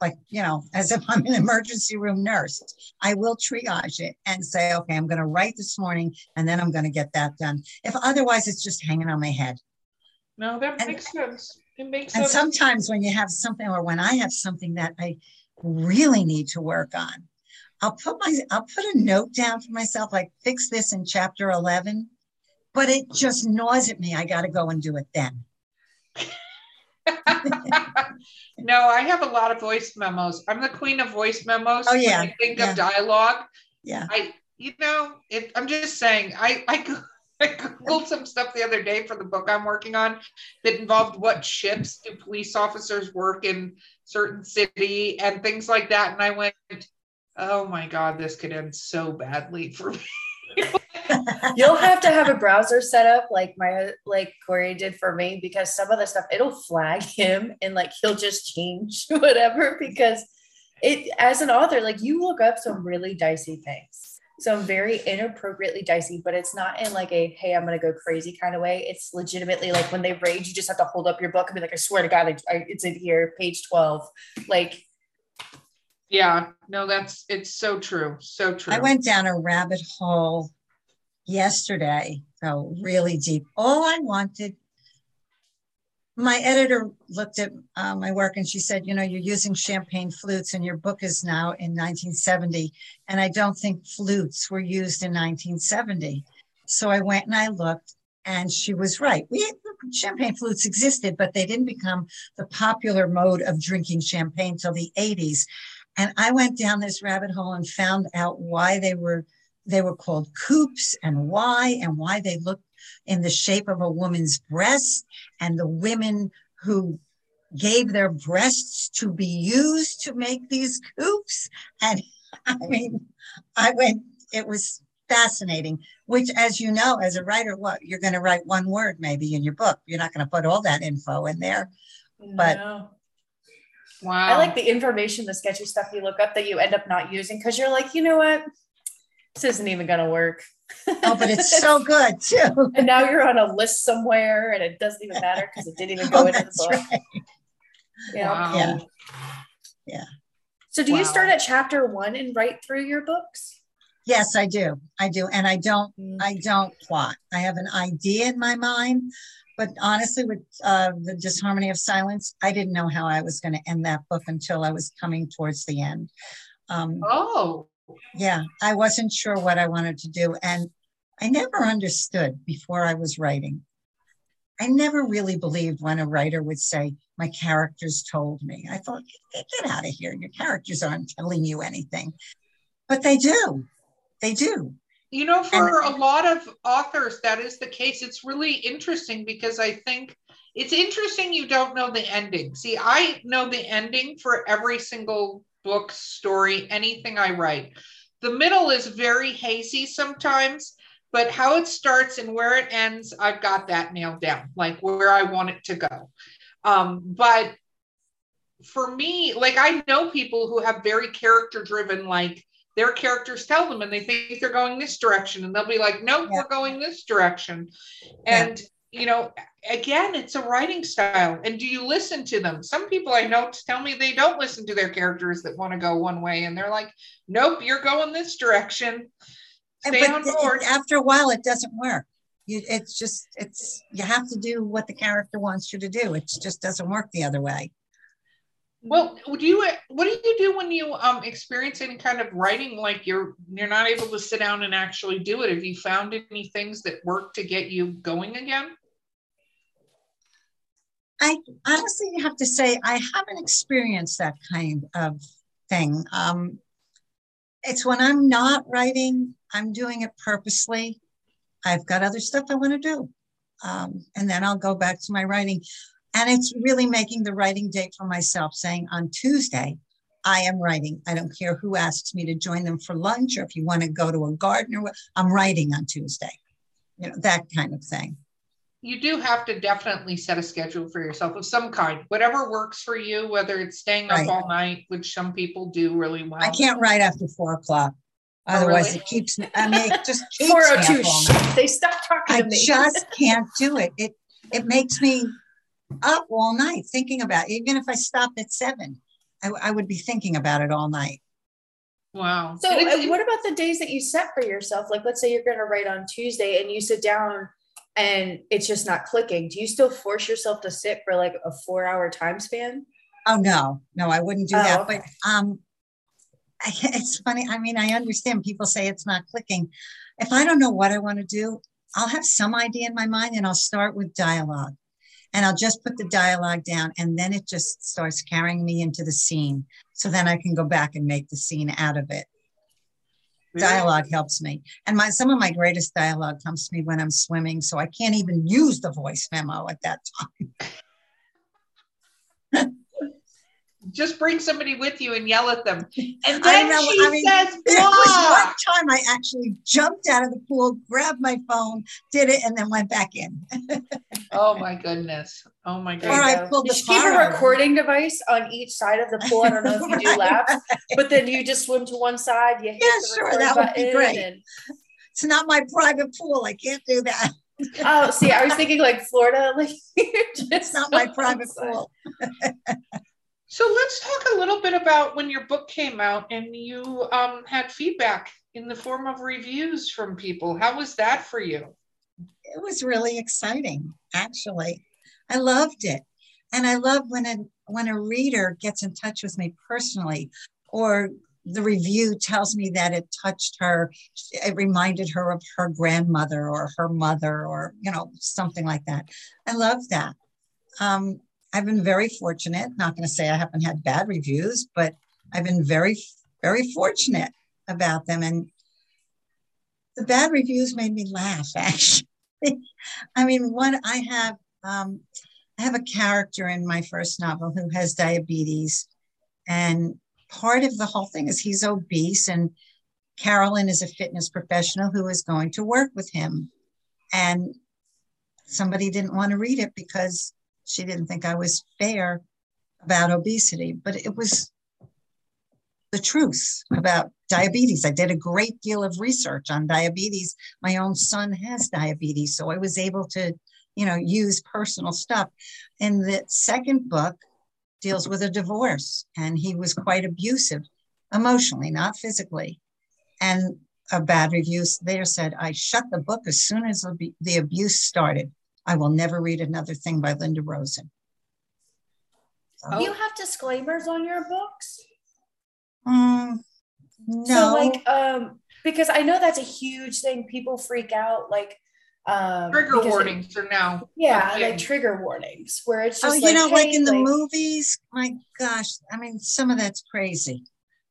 [SPEAKER 2] Like, you know, as if I'm an emergency room nurse, I will triage it and say, okay, I'm going to write this morning and then I'm going to get that done. If otherwise it's just hanging on my head.
[SPEAKER 1] no, that
[SPEAKER 2] and-
[SPEAKER 1] makes sense. It makes
[SPEAKER 2] And
[SPEAKER 1] sense.
[SPEAKER 2] sometimes when you have something or when I have something that I really need to work on, I'll put my I'll put a note down for myself like fix this in chapter 11, but it just gnaws at me. I got to go and do it then.
[SPEAKER 1] no, I have a lot of voice memos. I'm the queen of voice memos.
[SPEAKER 2] Oh, yeah,
[SPEAKER 1] I think
[SPEAKER 2] yeah.
[SPEAKER 1] of dialogue.
[SPEAKER 2] Yeah.
[SPEAKER 1] I, you know, I'm just saying, I, I, I googled some stuff the other day for the book I'm working on that involved what shifts do police officers work in certain city and things like that. And I went, oh my god, this could end so badly for me.
[SPEAKER 3] You'll have to have a browser set up like my like Corey did for me because some of the stuff it'll flag him and like he'll just change whatever because it as an author like you look up some really dicey things some very inappropriately dicey but it's not in like a hey i'm gonna go crazy kind of way. It's legitimately like when they rage you just have to hold up your book and be like i swear to god I, I, it's in here page 12 like
[SPEAKER 1] yeah, no, that's it's so true, so true.
[SPEAKER 2] I went down a rabbit hole yesterday go really deep. All I wanted, my editor looked at uh, my work and she said, you know, you're using champagne flutes and your book is now in 1970. And I don't think flutes were used in 1970. So I went and I looked and she was right. We champagne flutes existed, but they didn't become the popular mode of drinking champagne till the 80s. And I went down this rabbit hole and found out why they were they were called coops and why and why they looked in the shape of a woman's breast and the women who gave their breasts to be used to make these coops. And i mean i went it was fascinating which as you know as a writer what you're going to write one word maybe in your book. You're not going to put all that info in there. But
[SPEAKER 3] No.
[SPEAKER 1] Wow.
[SPEAKER 3] I like the information, the sketchy stuff you look up that you end up not using because you're like, you know what? This isn't even gonna work.
[SPEAKER 2] oh but it's so good too
[SPEAKER 3] and now you're on a list somewhere and it doesn't even matter because it didn't even go
[SPEAKER 2] Oh,
[SPEAKER 3] into the
[SPEAKER 2] that's
[SPEAKER 3] book.
[SPEAKER 2] right.
[SPEAKER 3] You know?
[SPEAKER 1] Wow.
[SPEAKER 2] Yeah. Yeah.
[SPEAKER 3] So do
[SPEAKER 1] Wow.
[SPEAKER 3] you start at chapter one and write through your books?
[SPEAKER 2] yes i do i do and i don't I mm. don't plot. I have an idea in my mind, but honestly, with uh, the disharmony of silence, I didn't know how I was going to end that book until I was coming towards the end. Um,
[SPEAKER 1] Oh,
[SPEAKER 2] yeah, I wasn't sure what I wanted to do, and I never understood before I was writing. I never really believed when a writer would say, "My characters told me." I thought, "Get get out of here! Your characters aren't telling you anything," but they do. They do.
[SPEAKER 1] You know, for a lot of authors, that is the case. It's really interesting because I think it's interesting you don't know the ending. See, I know the ending for every single book, story, anything I write. The middle is very hazy sometimes, but how it starts and where it ends, I've got that nailed down, like where I want it to go. Um, but for me, like I know people who have very character driven, like their characters tell them and they think they're going this direction and they'll be like nope
[SPEAKER 2] Yeah.
[SPEAKER 1] we're going this direction.
[SPEAKER 2] Yeah.
[SPEAKER 1] and you know again it's a writing style and do you listen to them? Some people i know tell me they don't listen to their characters that want to go one way and they're like nope you're going this direction.
[SPEAKER 2] And-
[SPEAKER 1] stay
[SPEAKER 2] but
[SPEAKER 1] on board
[SPEAKER 2] after a while it doesn't work. You, it's just it's you have to do what the character wants you to do. It just doesn't work the other way
[SPEAKER 1] well do you what do you do when you um experience any kind of writing like you're you're not able to sit down and actually do it? Have you found any things that work to get you going again?
[SPEAKER 2] I honestly have to say i haven't experienced that kind of thing. Um it's when i'm not writing i'm doing it purposely. I've got other stuff i want to do. Um, and then i'll go back to my writing and it's really making the writing date for myself saying on tuesday I am writing. I don't care who asks me to join them for lunch or if you want to go to a garden or what, I'm writing on Tuesday. You know, that kind of thing.
[SPEAKER 1] you do have to definitely set a schedule for yourself of some kind, whatever works for you, whether it's staying up
[SPEAKER 2] Right.
[SPEAKER 1] all night, which some people do really well.
[SPEAKER 2] I can't write after four o'clock.
[SPEAKER 1] Oh,
[SPEAKER 2] Otherwise,
[SPEAKER 1] really?
[SPEAKER 2] it keeps me, I mean, it just oh keeps me
[SPEAKER 3] Four oh
[SPEAKER 2] up all night.
[SPEAKER 3] They stopped talking
[SPEAKER 2] I
[SPEAKER 3] to me.
[SPEAKER 2] I just can't do it. It it makes me up all night thinking about it. Even if I stopped at seven, I, I would be thinking about it all night.
[SPEAKER 1] Wow.
[SPEAKER 3] So, uh, what about the days that you set for yourself? Like, let's say you're going to write on Tuesday and you sit down and it's just not clicking. Do you still force yourself to sit for like a four hour time span?
[SPEAKER 2] Oh no, no, I wouldn't do
[SPEAKER 3] Oh,
[SPEAKER 2] that.
[SPEAKER 3] okay.
[SPEAKER 2] But um, I, it's funny. I mean, I understand people say it's not clicking. If I don't know what I want to do, I'll have some idea in my mind, and I'll start with dialogue, and I'll just put the dialogue down, and then it just starts carrying me into the scene. So then I can go back and make the scene out of it. Dialogue helps me, and my some of my greatest dialogue comes to me when I'm swimming, so I can't even use the voice memo at that time.
[SPEAKER 1] Just bring somebody with you and yell at them. And then
[SPEAKER 2] know,
[SPEAKER 1] she
[SPEAKER 2] I mean,
[SPEAKER 1] says,
[SPEAKER 2] There was one time I actually jumped out of the pool, grabbed my phone, did it, and then went back in.
[SPEAKER 1] Oh my goodness. Oh my
[SPEAKER 3] There
[SPEAKER 2] Or. I
[SPEAKER 3] go.
[SPEAKER 2] pulled
[SPEAKER 3] you
[SPEAKER 2] the
[SPEAKER 3] should keep a recording device on each side of the pool. I don't know if you do
[SPEAKER 2] Right,
[SPEAKER 3] laps,
[SPEAKER 2] right.
[SPEAKER 3] but then you just swim to one side. You hit
[SPEAKER 2] Yeah,
[SPEAKER 3] the
[SPEAKER 2] sure, that would be great.
[SPEAKER 3] and-
[SPEAKER 2] It's not my private pool. I can't do that.
[SPEAKER 3] oh, see, I was thinking like Florida, like
[SPEAKER 2] It's
[SPEAKER 3] it's
[SPEAKER 2] not my private pool.
[SPEAKER 1] So let's talk a little bit about when your book came out and you um, had feedback in the form of reviews from people. How was that for you?
[SPEAKER 2] it was really exciting, actually. I loved it. And I love when a when a reader gets in touch with me personally or the review tells me that it touched her it reminded her of her grandmother or her mother or you know something like that i love that um, i've been very fortunate not going to say i haven't had bad reviews but i've been very very fortunate about them. And the bad reviews made me laugh actually. I mean one i have um, i have a character in my first novel who has diabetes. And part of the whole thing is he's obese and Carolyn is a fitness professional who is going to work with him. And somebody didn't want to read it because she didn't think I was fair about obesity, but it was the truth about diabetes. I did a great deal of research on diabetes. My own son has diabetes, so I was able to, you know, use personal stuff. And the second book, deals with a divorce and he was quite abusive emotionally, not physically. And a bad review there said, I shut the book as soon as the abuse started. I will never read another thing by Linda Rosen.
[SPEAKER 3] So, you have disclaimers on your books?
[SPEAKER 2] Um, no.
[SPEAKER 3] So like um because I know that's a huge thing. People freak out like um,
[SPEAKER 1] trigger warnings are now.
[SPEAKER 3] Yeah, like trigger warnings where it's just.
[SPEAKER 2] Oh, you
[SPEAKER 3] like,
[SPEAKER 2] know,
[SPEAKER 3] hey,
[SPEAKER 2] like in the
[SPEAKER 3] like,
[SPEAKER 2] movies. My gosh, I mean, some of that's crazy.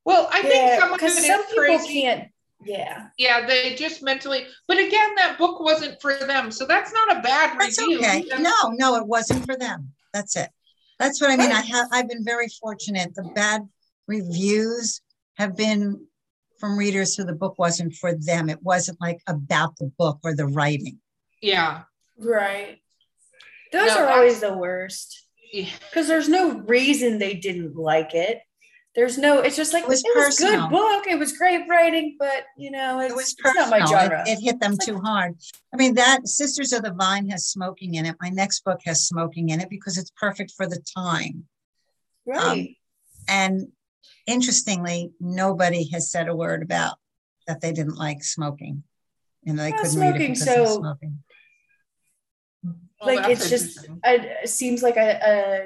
[SPEAKER 1] Well, I think
[SPEAKER 3] yeah,
[SPEAKER 1] some of it
[SPEAKER 3] some
[SPEAKER 1] is
[SPEAKER 3] people
[SPEAKER 1] crazy.
[SPEAKER 3] can't. Yeah.
[SPEAKER 1] Yeah, they just mentally. But again, that book wasn't for them, so that's not a bad
[SPEAKER 2] That's
[SPEAKER 1] review.
[SPEAKER 2] okay. No, no, it wasn't for them. That's it. That's what I mean. I have. I've been very fortunate. The bad reviews have been from readers who the book wasn't for them. It wasn't like about the book or the writing.
[SPEAKER 1] Yeah.
[SPEAKER 3] Right. Those
[SPEAKER 1] No,
[SPEAKER 3] are
[SPEAKER 1] that's-
[SPEAKER 3] always the worst
[SPEAKER 1] Yeah.
[SPEAKER 3] because there's no reason they didn't like it. There's no. It's just like
[SPEAKER 2] It was
[SPEAKER 3] a
[SPEAKER 2] personal.
[SPEAKER 3] good book. It was great writing, but you know, it's,
[SPEAKER 2] It was
[SPEAKER 3] it's not my genre.
[SPEAKER 2] It, it hit them
[SPEAKER 3] It's
[SPEAKER 2] too hard. I mean, that Sisters of the Vine has smoking in it. My next book has smoking in it because it's perfect for the time.
[SPEAKER 3] right.
[SPEAKER 2] Um, and interestingly, nobody has said a word about that they didn't like smoking. and they
[SPEAKER 3] Well,
[SPEAKER 2] couldn't read it because of
[SPEAKER 3] so-
[SPEAKER 2] smoking.
[SPEAKER 1] Well,
[SPEAKER 3] like
[SPEAKER 1] that's
[SPEAKER 3] it's just a, it seems like a,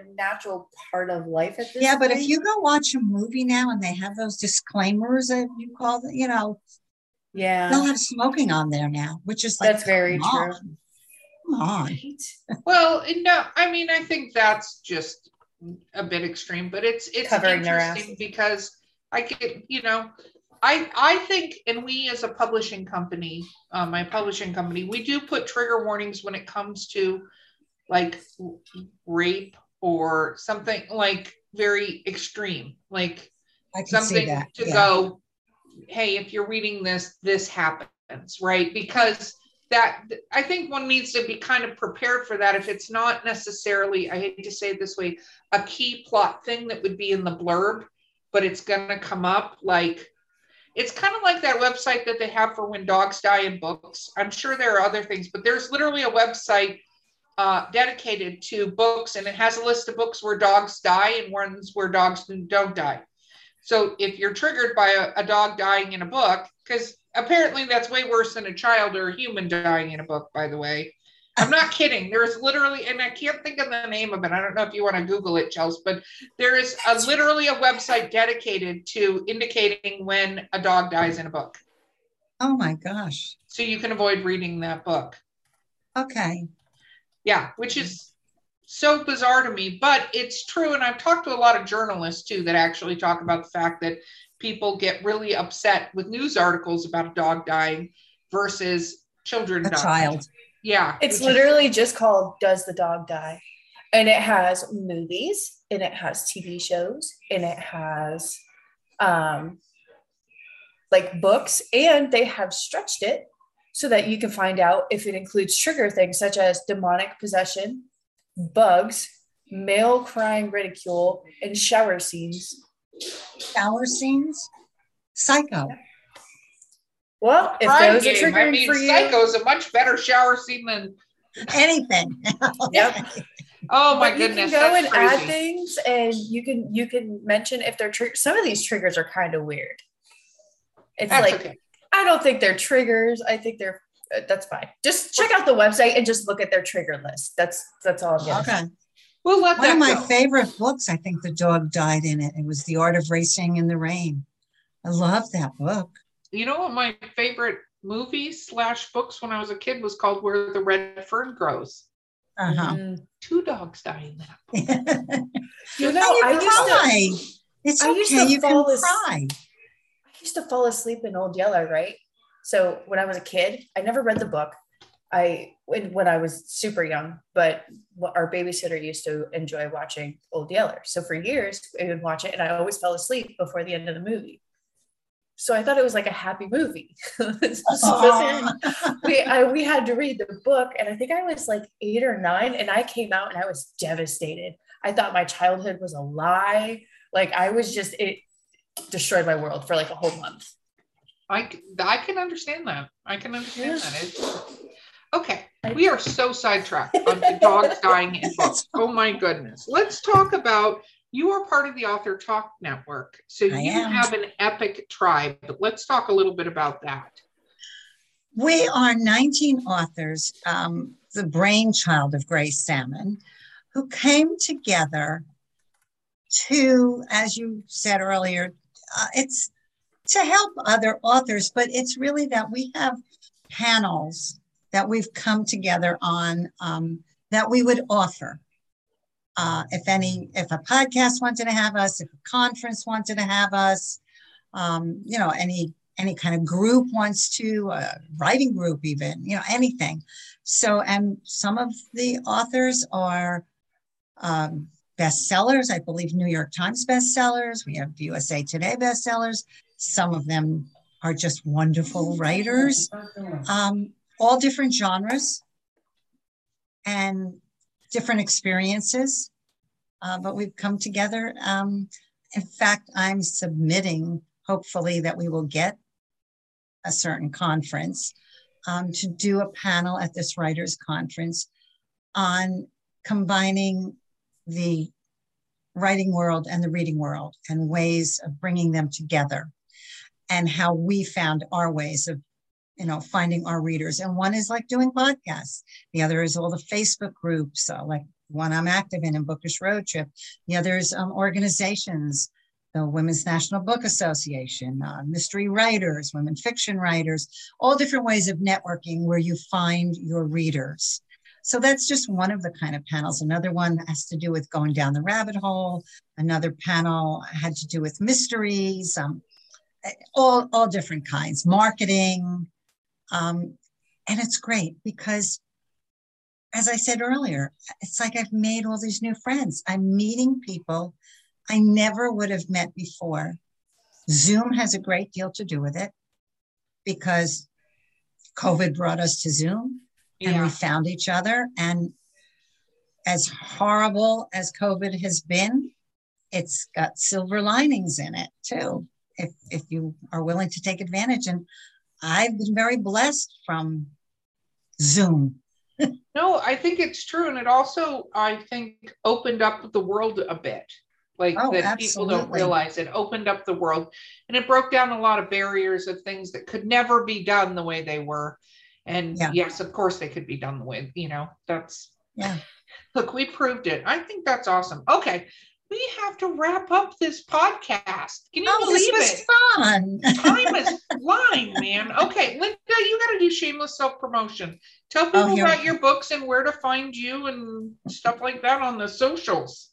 [SPEAKER 3] a natural part of life at this
[SPEAKER 2] Yeah, but if you go watch a movie now and they have those disclaimers that you call them, you know,
[SPEAKER 3] yeah they'll
[SPEAKER 2] have smoking on there now, which is like
[SPEAKER 3] That's very
[SPEAKER 2] come
[SPEAKER 3] true.
[SPEAKER 2] on. Come on.
[SPEAKER 3] Right?
[SPEAKER 1] Well, no, I mean, I think that's just a bit extreme, but it's it's
[SPEAKER 3] Covering
[SPEAKER 1] interesting because I could, you know, I I think, and we as a publishing company, uh, my publishing company, we do put trigger warnings when it comes to like rape or something like very extreme, like
[SPEAKER 2] I can see
[SPEAKER 1] something to
[SPEAKER 2] yeah.
[SPEAKER 1] go, hey, if you're reading this, this happens, right? Because that I think one needs to be kind of prepared for that if it's not necessarily, I hate to say it this way, a key plot thing that would be in the blurb, but it's gonna come up like it's kind of like that website that they have for when dogs die in books. I'm sure there are other things, but there's literally a website uh, dedicated to books, and it has a list of books where dogs die and ones where dogs don't die. So if you're triggered by a, a dog dying in a book, because apparently that's way worse than a child or a human dying in a book, by the way. I'm not kidding. There's literally, and I can't think of the name of it. I don't know if you want to Google it, Chels, but there is a, literally a website dedicated to indicating when a dog dies in a book.
[SPEAKER 2] Oh my gosh.
[SPEAKER 1] So you can avoid reading that book.
[SPEAKER 2] Okay.
[SPEAKER 1] Yeah, which is so bizarre to me, but it's true. And I've talked to a lot of journalists too that actually talk about the fact that people get really upset with news articles about a dog dying versus children
[SPEAKER 2] A
[SPEAKER 1] dying.
[SPEAKER 2] child.
[SPEAKER 1] Yeah.
[SPEAKER 3] It's
[SPEAKER 1] which is-
[SPEAKER 3] literally just called Does the Dog Die? And it has movies and it has TV shows and it has um like books and they have stretched it so that you can find out if it includes trigger things such as demonic possession, bugs, male crying ridicule, and shower scenes.
[SPEAKER 2] Shower scenes. Psycho.
[SPEAKER 3] Well, if
[SPEAKER 1] Crime
[SPEAKER 3] those are
[SPEAKER 1] game. I mean,
[SPEAKER 3] for you,
[SPEAKER 1] Psycho's a much better shower scene than.
[SPEAKER 2] Anything.
[SPEAKER 3] Yep.
[SPEAKER 1] Oh my
[SPEAKER 3] But
[SPEAKER 1] goodness,
[SPEAKER 3] You can go
[SPEAKER 1] that's
[SPEAKER 3] and add things, and you can you can mention if they're trigger. Some of these triggers are kind of weird. It's
[SPEAKER 1] That's
[SPEAKER 3] like
[SPEAKER 1] okay.
[SPEAKER 3] I don't think they're triggers. I think they're uh, that's fine. Just check out the website and just look at their trigger list. That's that's all I'm gonna say.
[SPEAKER 2] Okay.
[SPEAKER 1] We'll let
[SPEAKER 2] One
[SPEAKER 1] that
[SPEAKER 2] of my
[SPEAKER 1] go.
[SPEAKER 2] favorite books, I think the dog died in it. It was The Art of Racing in the Rain. I love that book.
[SPEAKER 1] You know what my favorite movie slash books when I was a kid was called Where the Red Fern Grows.
[SPEAKER 2] Uh-huh.
[SPEAKER 3] Mm.
[SPEAKER 1] Two dogs die in that.
[SPEAKER 2] and
[SPEAKER 3] You know,
[SPEAKER 2] you
[SPEAKER 3] I used to
[SPEAKER 2] cry. It's
[SPEAKER 3] I used
[SPEAKER 2] okay.
[SPEAKER 3] to
[SPEAKER 2] You can
[SPEAKER 3] fall as-
[SPEAKER 2] cry.
[SPEAKER 3] I used to fall asleep in Old Yeller, right? So when I was a kid, I never read the book. I when, when I was super young, but what our babysitter used to enjoy watching Old Yeller. So for years, I would watch it, and I always fell asleep before the end of the movie. So I thought it was like a happy movie. So we I, we had to read the book, and I think I was like eight or nine, and I came out and I was devastated. I thought my childhood was a lie. Like I was just it destroyed my world for like a whole month.
[SPEAKER 1] I I can understand that. I can understand that. It's, okay, we are so sidetracked on the dogs dying in books. Oh my goodness. Let's talk about you are part of the Author Talk Network. So
[SPEAKER 2] I
[SPEAKER 1] you
[SPEAKER 2] am.
[SPEAKER 1] have an epic tribe. But Let's talk a little bit about that.
[SPEAKER 2] We are 19 authors, um, the brainchild of Grace Sammon, who came together to, as you said earlier, uh, it's to help other authors, but it's really that we have panels that we've come together on um, that we would offer. Uh, if any, if a podcast wanted to have us, if a conference wanted to have us, um, you know, any any kind of group wants to, a writing group even, you know, anything. So, and some of the authors are um, bestsellers. I believe New York Times bestsellers. We have USA Today bestsellers. Some of them are just wonderful writers, um, all different genres and different experiences. Uh, but we've come together. Um, in fact, I'm submitting, hopefully, that we will get a certain conference um, to do a panel at this writers conference on combining the writing world and the reading world and ways of bringing them together and how we found our ways of you know finding our readers and one is like doing podcasts the other is all the facebook groups uh, like one i'm active in in bookish road trip the other is um, organizations the Women's National Book Association, uh, mystery writers, women fiction writers, all different ways of networking where you find your readers. So that's just one of the kind of panels. Another one has to do with going down the rabbit hole. Another panel had to do with mysteries, um, all, all different kinds, marketing. Um, and it's great because, as I said earlier, it's like I've made all these new friends. I'm meeting people I never would have met before. Zoom has a great deal to do with it because COVID brought us to Zoom and we found each other. And as horrible as COVID has been, it's got silver linings in it too, if, if you are willing to take advantage. And I've been very blessed from Zoom.
[SPEAKER 1] No, I think it's true. And it also, I think, opened up the world a bit. Like
[SPEAKER 2] Oh,
[SPEAKER 1] that people don't realize it opened up the world and it broke down a lot of barriers of things that could never be done the way they were. And
[SPEAKER 2] Yeah.
[SPEAKER 1] yes, of course they could be done the way, you know, that's
[SPEAKER 2] Yeah.
[SPEAKER 1] look, we proved it. I think that's awesome. Okay. We have to wrap up this podcast. Can you
[SPEAKER 2] Oh, this was
[SPEAKER 1] it?
[SPEAKER 2] fun.
[SPEAKER 1] Time is flying, man. Okay, Linda, you got to do shameless self promotion. Tell people
[SPEAKER 2] Oh,
[SPEAKER 1] about your books and where to find you and stuff like that on the socials.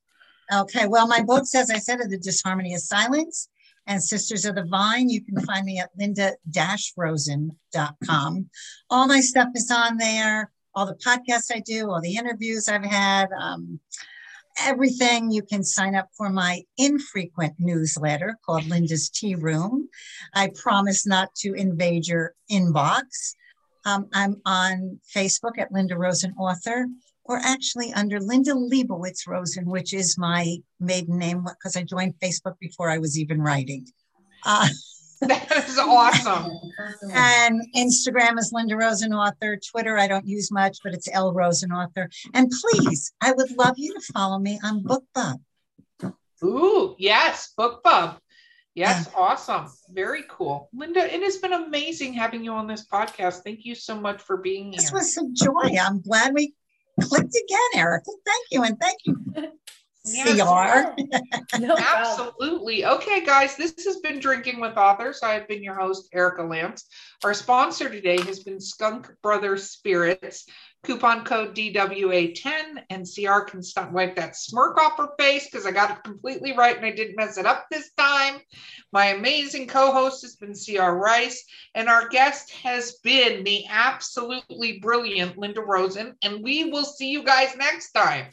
[SPEAKER 2] Okay, well, my books, as I said, are The Disharmony of Silence and Sisters of the Vine. You can find me at linda-rosen.com. All my stuff is on there, all the podcasts I do, all the interviews I've had, um, everything. You can sign up for my infrequent newsletter called Linda's Tea Room. I promise not to invade your inbox. Um, I'm on Facebook at Linda Rosen Author or actually under Linda Leibowitz Rosen, which is my maiden name because I joined Facebook before I was even writing. Uh,
[SPEAKER 1] That is awesome.
[SPEAKER 2] and Instagram is Linda Rosen Author. Twitter, I don't use much, but it's L Rosen Author. And please, I would love you to follow me on BookBub.
[SPEAKER 1] Ooh, yes, BookBub. Yes, awesome. Very cool. Linda, it has been amazing having you on this podcast. Thank you so much for being here.
[SPEAKER 2] This was some joy. I'm glad we clicked again, Erica. Thank you. And thank you, CR.
[SPEAKER 3] No.
[SPEAKER 1] Absolutely. Okay, guys, this has been Drinking with Authors. I have been your host, Erica Lance. Our sponsor today has been Skunk Brothers Spirits. Coupon code DWA10 and CR can stop wipe that smirk off her face because I got it completely right and I didn't mess it up this time. My amazing co-host has been CR Rice, and our guest has been the absolutely brilliant Linda Rosen. And we will see you guys next time.